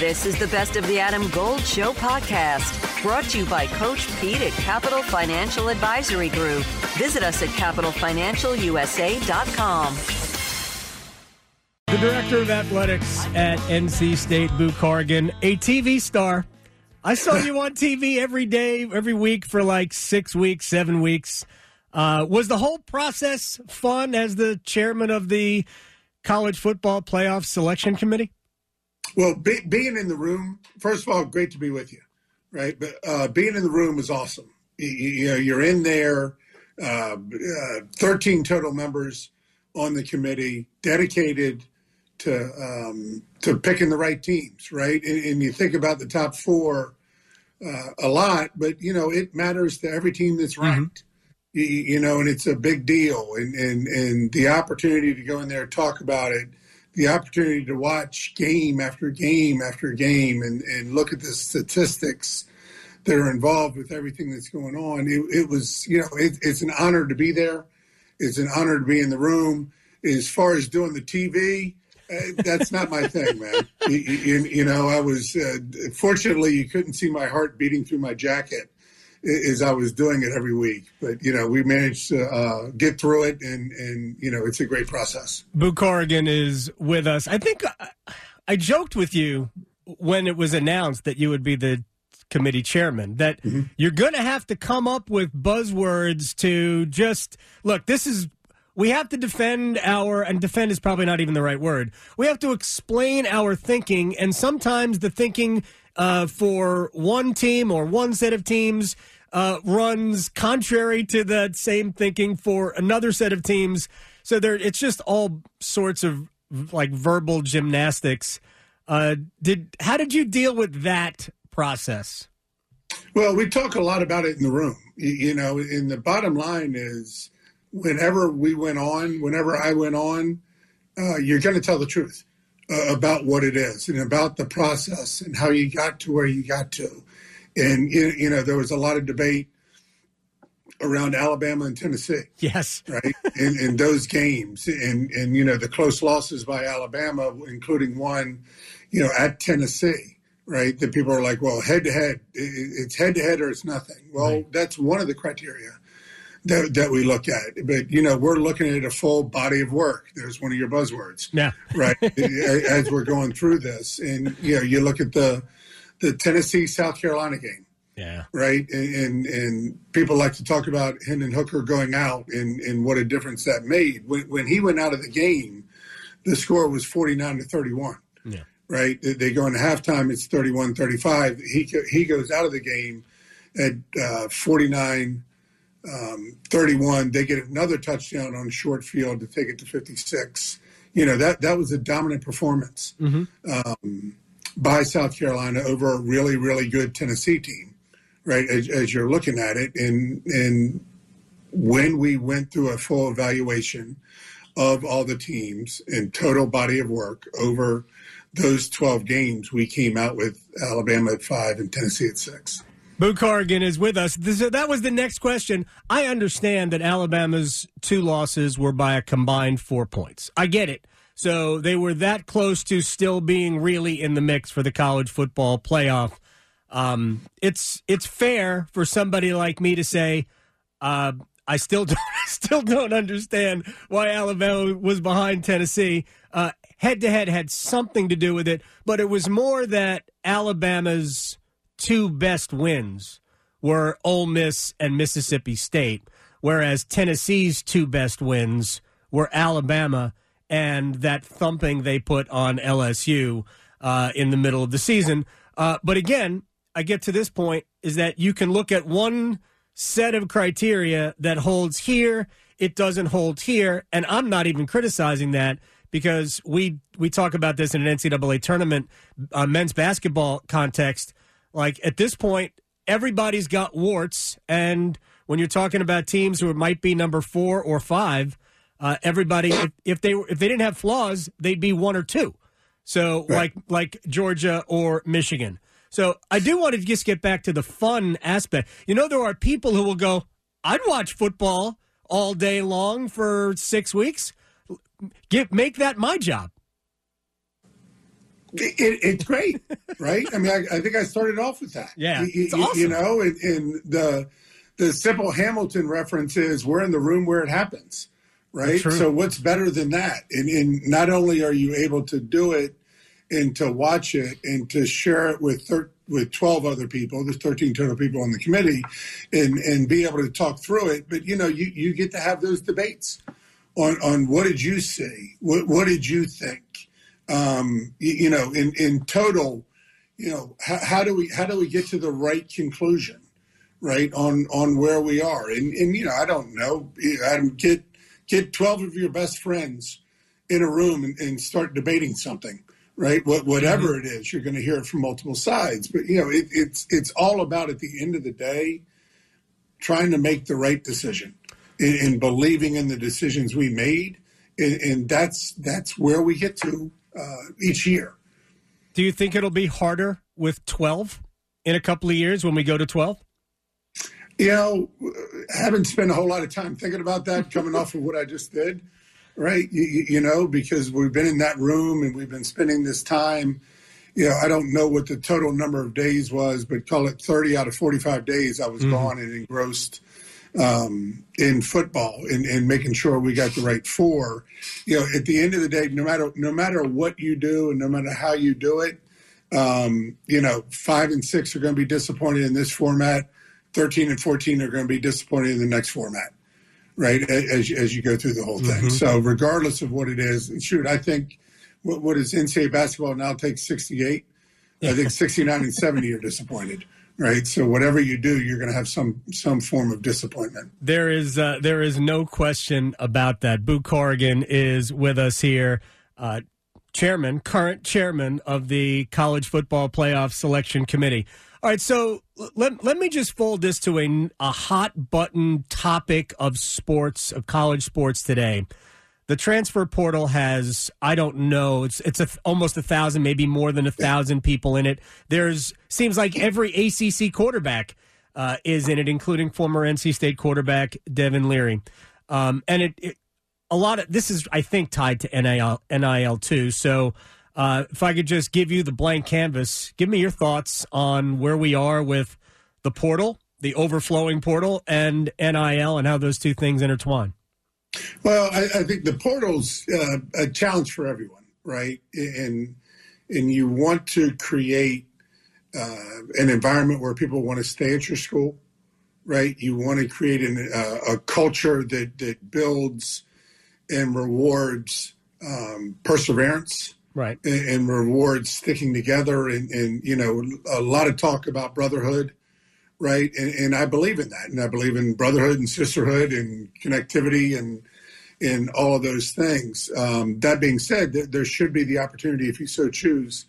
This is the Best of the Adam Gold Show podcast, brought to you by Coach Pete at Capital Financial Advisory Group. Visit us at capitalfinancialusa.com. The director of athletics at NC State, Boo Corrigan, a TV star. I saw you on TV every day, every week for like six weeks, seven weeks. Uh, was the whole process fun as the chairman of the college football playoff selection committee? Well, be, being in the room, first of all, great to be with you, right? But uh, being in the room is awesome. You, you know, you're in there, uh, uh, 13 total members on the committee, dedicated to um, to picking the right teams, right? And, and you think about the top four uh, a lot, but you know it matters to every team that's mm-hmm. ranked. Mm-hmm. You, you, know, and it's a big deal, and, and and the opportunity to go in there and talk about it the opportunity to watch game after game after game and, and look at the statistics that are involved with everything that's going on. It, it was, you know, it, it's an honor to be there. It's an honor to be in the room. As far as doing the TV, uh, that's not my thing, man. You, you, you know, I was uh, fortunately you couldn't see my heart beating through my jacket as I was doing it every week. But you know, we managed to uh, get through it, and and you know, it's a great process. Boo Corrigan is with us. I think I, uh, I joked with you when it was announced that you would be the committee chairman that mm-hmm. you're going to have to come up with buzzwords to just look. This is we have to defend our and defend is probably not even the right word. We have to explain our thinking, and sometimes the thinking uh, for one team or one set of teams uh, runs contrary to that same thinking for another set of teams. So there, it's just all sorts of like verbal gymnastics. Uh, did how did you deal with that process? Well, we talk a lot about it in the room, you, know. And the bottom line is, whenever we went on, whenever I went on, uh, you're going to tell the truth uh, about what it is and about the process and how you got to where you got to. And, you know, there was a lot of debate around Alabama and Tennessee. Yes. Right. in, in those games. And, and, you know, the close losses by Alabama, including one, you know, at Tennessee. Right. That people are like, well, head to head, it's head to head or it's nothing. Well, right. that's one of the criteria that, that we look at. But you know, we're looking at a full body of work. There's one of your buzzwords. Yeah. Right. As we're going through this, and you know, you look at the the Tennessee South Carolina game. Yeah. Right. And, and, and people like to talk about Hendon Hooker going out and and what a difference that made. When when he went out of the game, the score was 49 to 31. Yeah. Right. They go into halftime. It's 31 35. He, he goes out of the game at uh, 49 um, 31. They get another touchdown on short field to take it to 56. You know that that was a dominant performance mm-hmm. um, by South Carolina over a really really good Tennessee team, right? As, as you're looking at it, and and when we went through a full evaluation of all the teams and total body of work over those 12 games, we came out with Alabama at five and Tennessee at six. Boo Corrigan is with us. This, that was the next question. I understand that Alabama's two losses were by a combined four points. I get it. So they were that close to still being really in the mix for the college football playoff. Um, it's it's fair for somebody like me to say, uh, I still don't, still don't understand why Alabama was behind Tennessee. Head to head had something to do with it, but it was more that Alabama's two best wins were Ole Miss and Mississippi State, whereas Tennessee's two best wins were Alabama and that thumping they put on LSU uh, in the middle of the season. Uh, but again, I get to this point is that you can look at one set of criteria that holds here, it doesn't hold here, and I'm not even criticizing that because we we talk about this in an NCAA tournament uh, men's basketball context like at this point, everybody's got warts, and when you're talking about teams who might be number four or five, uh, everybody if, if, they if they didn't have flaws, they'd be one or two. So right. like like Georgia or Michigan. So I do want to just get back to the fun aspect. You know, there are people who will go, "I'd watch football all day long for six weeks." Get make that my job. It, it's great, right? I mean, I, I, think I started off with that. Yeah, you, awesome. you know, and, and, the the simple Hamilton reference is we're in the room where it happens, right? So what's better than that? And, and, not only are you able to do it and to watch it and to share it with thir- with 12 other people there's 13 total people on the committee and and be able to talk through it but you know you you get to have those debates on on what did you see what what did you think um, you, you, know, in, in total, you know, how, how, do we how do we get to the right conclusion, right on on where we are? And and you know, I don't know, Adam, get get twelve of your best friends in a room and, and start debating something, right? What whatever mm-hmm. it is, you're going to hear it from multiple sides. But you know, it, it's it's all about at the end of the day, trying to make the right decision and, and believing in the decisions we made, and, and that's that's where we get to each year. Do you think it'll be harder with 12 in a couple of years when we go to 12? You know, I haven't spent a whole lot of time thinking about that coming off of what I just did, right? You, you, know, because we've been in that room and we've been spending this time. You know, I don't know what the total number of days was, but call it 30 out of 45 days I was mm-hmm. gone and engrossed um, in football and, and making sure we got the right four. You know, at the end of the day, no matter no matter what you do and no matter how you do it, um, you know, five and six are going to be disappointed in this format. Thirteen and fourteen are going to be disappointed in the next format, right? As as you go through the whole thing. Mm-hmm. So regardless of what it is, shoot, I think what, what is NCAA basketball now takes sixty eight. I think sixty nine and seventy are disappointed right? So whatever you do, you're going to have some some form of disappointment. There is uh, there is no question about that. Boo Corrigan is with us here, uh, chairman, current chairman of the College Football Playoff Selection Committee. All right, so let, let me just fold this to a, a hot button topic of sports, of college sports today the transfer portal has I don't know it's it's a, almost a thousand maybe more than a thousand people in it. There's seems like every ACC quarterback uh, is in it, including former NC State quarterback Devin Leary, um, and it, it, a lot of this is I think tied to NIL NIL too. So. Uh, if I could just give you the blank canvas, give me your thoughts on where we are with the portal, the overflowing portal, and NIL, and how those two things intertwine. Well, I, I think the portal's uh, a challenge for everyone, right? And and you want to create uh, an environment where people want to stay at your school, right? You want to create an, uh, a culture that that builds and rewards um, perseverance, right, and, and, rewards sticking together, and, and you know a lot of talk about brotherhood right? And, and, I believe in that, and I believe in brotherhood and sisterhood and connectivity and in all of those things. Um, that being said, th- there should be the opportunity, if you so choose,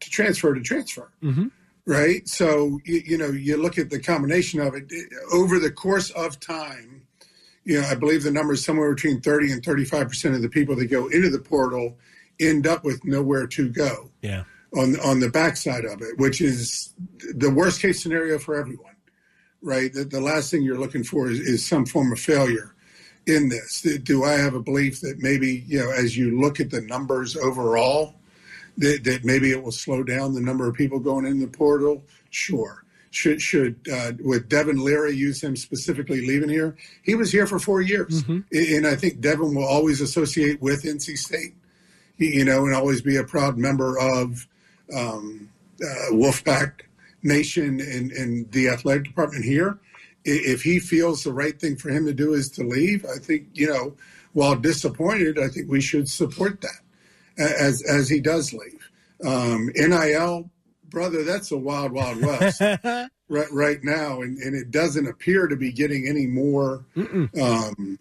to transfer to transfer. Mm-hmm. Right. So you, you, know, you look at the combination of it over the course of time. You know, I believe the number is somewhere between thirty and thirty-five percent of the people that go into the portal end up with nowhere to go. Yeah on on the backside of it, which is the worst case scenario for everyone, right? The, the last thing you're looking for is, is some form of failure in this. Do I have a belief that maybe you know, as you look at the numbers overall, that, that maybe it will slow down the number of people going in the portal? Sure. Should should uh, would Devin Leary use him specifically leaving here? He was here for four years, mm-hmm. and I think Devin will always associate with NC State, you know, and always be a proud member of um, uh, Wolfpack Nation and, and the athletic department here. If he feels the right thing for him to do is to leave, I think you know, while disappointed, I think we should support that as as he does leave. Um, NIL, brother, that's a wild, wild west right right now, and, and it doesn't appear to be getting any more um,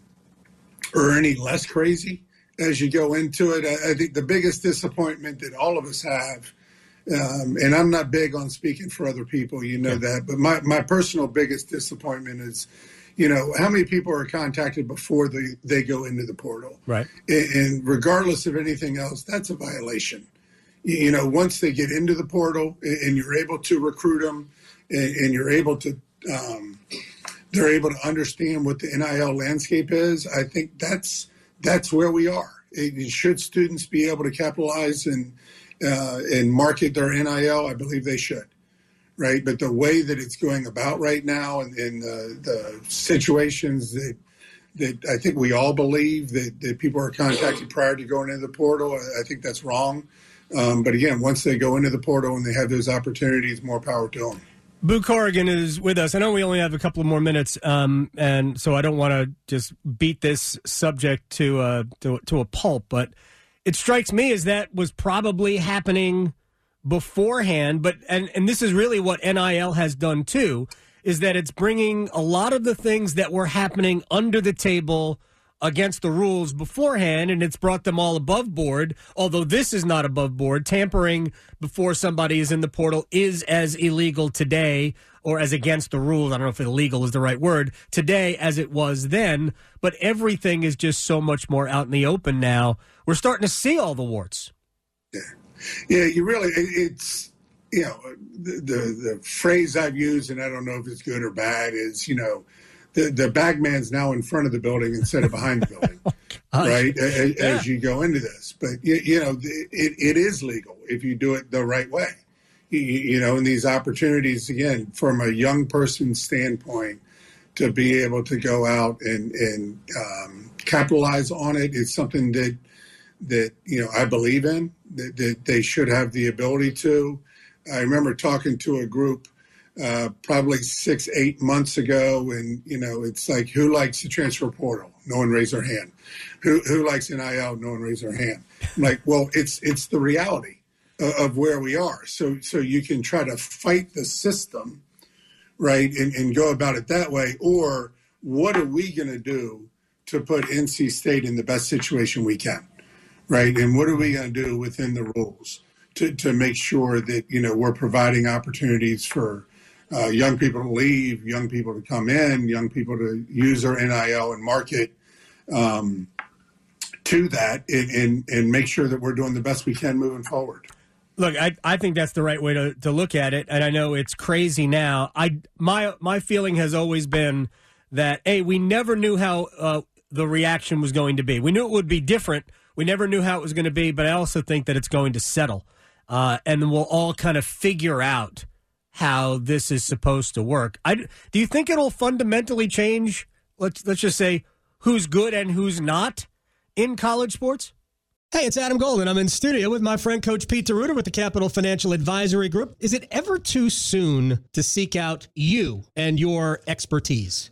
or any less crazy as you go into it. I, I think the biggest disappointment that all of us have um, and I'm not big on speaking for other people, you know yeah. that. But my, my personal biggest disappointment is, you know, how many people are contacted before they, they go into the portal? Right. And, and regardless of anything else, that's a violation. You, you, know, once they get into the portal and, and you're able to recruit them and, and you're able to, um, they're able to understand what the NIL landscape is. I think that's that's where we are. It, should students be able to capitalize and uh, and market their NIL, I believe they should. Right, but the way that it's going about right now, and, and the, the situations that that I think we all believe that, that people are contacted prior to going into the portal, I, think that's wrong. Um, but again, once they go into the portal and they have those opportunities, more power to them. Boo Corrigan is with us. I know we only have a couple of more minutes, um, and so I don't want to just beat this subject to, uh, to to a pulp. But it strikes me as that was probably happening beforehand. But and and this is really what NIL has done too, is that it's bringing a lot of the things that were happening under the table against the rules beforehand and it's brought them all above board although this is not above board. Tampering before somebody is in the portal is as illegal today or as against the rules. I don't know if illegal is the right word today as it was then but everything is just so much more out in the open now. We're starting to see all the warts. Yeah. Yeah you really it's you know the, the, the phrase i've used and i don't know if it's good or bad is you know the, the bagman's now in front of the building instead of behind the building, oh, right? As, yeah. as, you go into this, but you, you know, it, it is legal if you do it the right way. You, you know, and these opportunities again, from a young person's standpoint, to be able to go out and and um, capitalize on it is something that that you know I believe in. That, that they should have the ability to. I remember talking to a group uh, probably six, eight months ago, and you know, it's like who likes the transfer portal? No one raised their hand. Who who likes NIL? No one raised their hand. I'm like, well, it's it's the reality of, of where we are. So so you can try to fight the system, right, and, and go about it that way, or what are we going to do to put NC State in the best situation we can, right? And what are we going to do within the rules? To, to make sure that you know we're providing opportunities for uh, young people to leave, young people to come in, young people to use their NIL and market um, to that, and, and, and make sure that we're doing the best we can moving forward. Look, I, I think that's the right way to, to look at it, and I know it's crazy now. I my my feeling has always been that hey, we never knew how uh, the reaction was going to be. We knew it would be different. We never knew how it was going to be, but I also think that it's going to settle, uh, and we'll all kind of figure out how this is supposed to work. I, do you think it'll fundamentally change? Let's let's just say who's good and who's not in college sports. Hey, it's Adam Golden. I'm in studio with my friend Coach Pete D'Arruda with the Capital Financial Advisory Group. Is it ever too soon to seek out you and your expertise?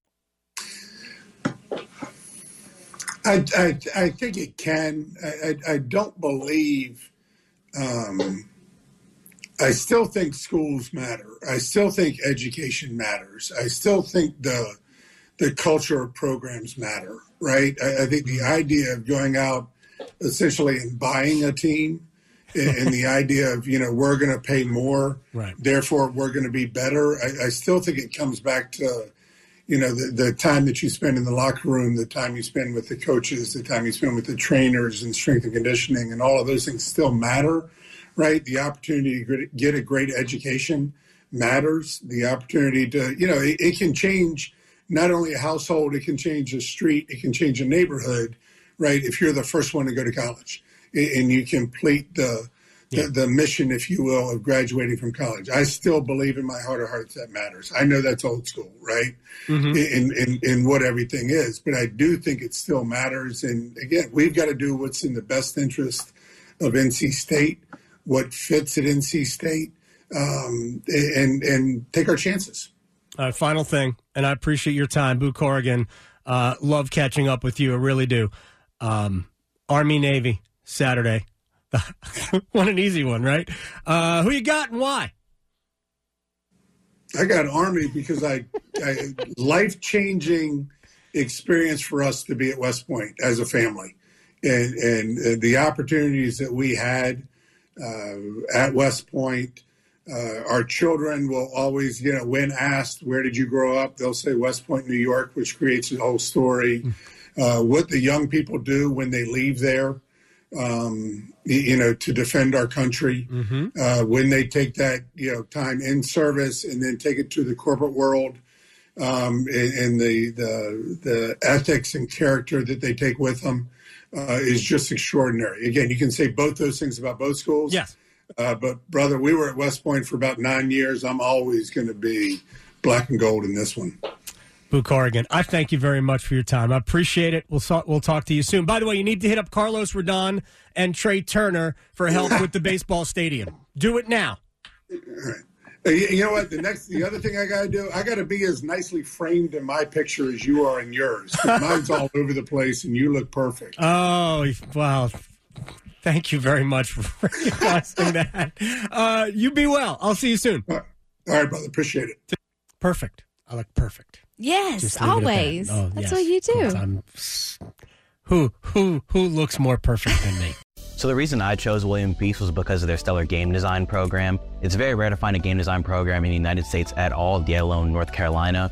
I, I, I think it can. I, I, don't believe. Um, I still think schools matter. I still think education matters. I still think the the culture of programs matter. Right. I, I think the idea of going out essentially and buying a team and, and the idea of you know we're going to pay more, right. therefore we're going to be better. I, I still think it comes back to you know the, the time that you spend in the locker room the time you spend with the coaches the time you spend with the trainers and strength and conditioning and all of those things still matter right? The opportunity to get a great education matters. The opportunity to you know it, it can change not only a household it can change a street it can change a neighborhood right? If you're the first one to go to college and you complete the the, the, mission, if you will, of graduating from college. I still believe in my heart of hearts that matters. I know that's old school, right? Mm-hmm. In, in, in what everything is, but I do think it still matters. And again, we've got to do what's in the best interest of NC State, what fits at NC State, um, and and take our chances. Uh, final thing, and I appreciate your time, Boo Corrigan. Uh, love catching up with you. I really do. Um, Army Navy Saturday. what an easy one, right? Uh, who you got and why? I got Army because I, I life changing experience for us to be at West Point as a family, and and the opportunities that we had uh, at West Point. Uh, our children will always, you know, when asked, where did you grow up? They'll say West Point, New York, which creates a whole story. Uh, what the young people do when they leave there, um, you know, to defend our country, uh, when they take that, you know, time in service and then take it to the corporate world, um, and, and the, the, the ethics and character that they take with them uh, is just extraordinary. Again, you can say both those things about both schools. Yes. Uh, but brother, we were at West Point for about nine years. I'm always going to be black and gold in this one. Boo Corrigan, I thank you very much for your time. I appreciate it. We'll so- we'll talk to you soon. By the way, you need to hit up Carlos Rodon and Trea Turner for help with the baseball stadium. Do it now. You you know what? The next, the other thing I got to do, I got to be as nicely framed in my picture as you are in yours. Mine's all over the place, and you look perfect. Oh, wow. Thank you very much for recognizing that. Uh, you be well. I'll see you soon. All right, brother. Appreciate it. Perfect. I look perfect. Yes, Just leave it at that. always. Oh, That's yes. what you do. I'm- who who who looks more perfect than me? So the reason I chose William Peace was because of their stellar game design program. It's very rare to find a game design program in the United States at all, yet alone North Carolina.